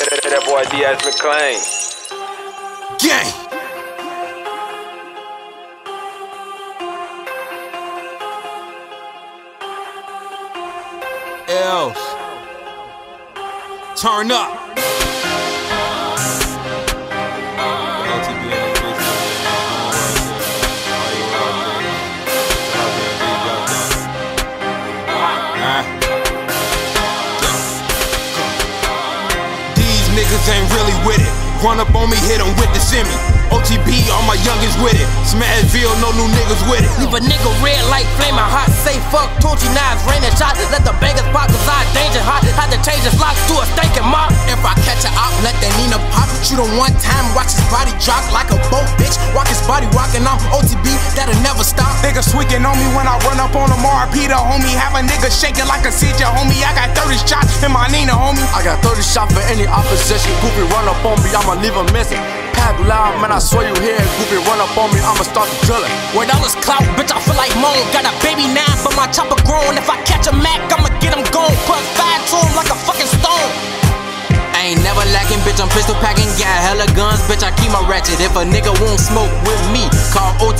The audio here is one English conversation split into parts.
That boy Diaz McClain. Gang. Else. Turn up. Niggas ain't really with it. Run up on me, hit hit 'em with the semi. OTB, all my youngins with it. Smashville, no new niggas with it. Leave a nigga red like flaming hot. Say fuck, Torchy knives, raining shots. Let the bangers pop, cause I danger hot. Had to change his locks to a stinking mop. If I catch a op, let that Nina pop. Shoot him one time, watch his body drop like a boat, bitch. Walk his body them RP homie. Have a nigga shaking like a seizure, homie. I got 30 shots in my Nina, homie. I got 30 shots for any opposition. Goofy run up on me, I'ma leave him missing. Pack loud, man, I swear you hear it. Goofy run up on me, I'ma start the drilling. Where dollars clout, bitch, I feel like moan. Got a baby now, but my chopper grown. If I catch a Mac, I'ma get him gone. Put fire to him like a fucking stone. I ain't never lacking, bitch. I'm pistol packing, got hella guns, bitch. I keep my ratchet. If a nigga won't smoke with me,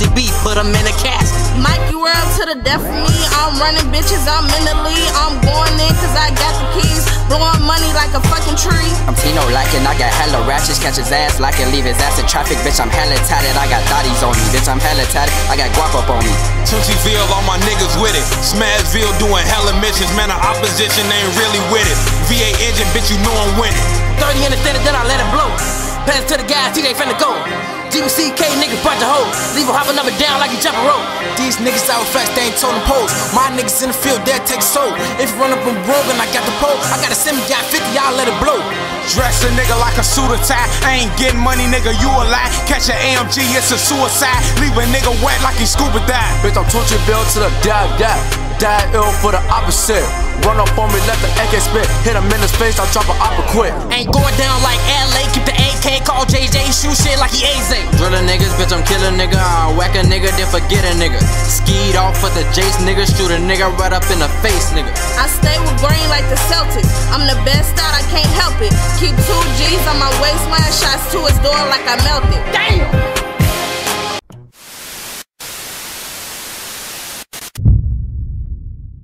call OTB, put him in a cast. Mikey world to the death of me. I'm running bitches, I'm in the lead. I'm going in cause I got the keys. Blowing money like a fucking tree. I'm Tino lacking, I got hella ratchets, catch his ass like and leave his ass in traffic, bitch. I'm hella tatted, I got thotties on me, bitch. I'm hella tatted, I got guap up on me. Tootsieville, all my niggas with it. Smashville doing hella missions, man. The opposition ain't really with it. VA engine, bitch, you know I'm winning. 30 in the standard, then I let it blow. Pass to the guys, see they finna go. GBCK niggas bunch of hoes. Leave a hopping up and down like you jump a rope. These niggas out fast, they ain't told them pose. My niggas in the field, they'll take soul. If you run up on broke and I got the pole, I got a semi, got 50, I'll let it blow. Dress a nigga like a suit or tie. I ain't getting money, nigga, you a lie. Catch an AMG, it's a suicide. Leave a nigga wet like he scuba dive. Bitch, I'm torture bill to the die, die. Die ill for the opposite. Run up on me, let the AK spit. Hit him in his face, I'll drop a opera quick. Ain't going down call JJ, shoot shit like he AZ. Drillin' niggas, bitch, I'm killin' nigga. I'll whack a nigga, then forget a nigga. Skied off with the Jace nigga, shoot a nigga right up in the face, nigga. I stay with green like the Celtics. I'm the best out, I can't help it. Keep two G's on my waistline, shots to his door like I melted. Damn!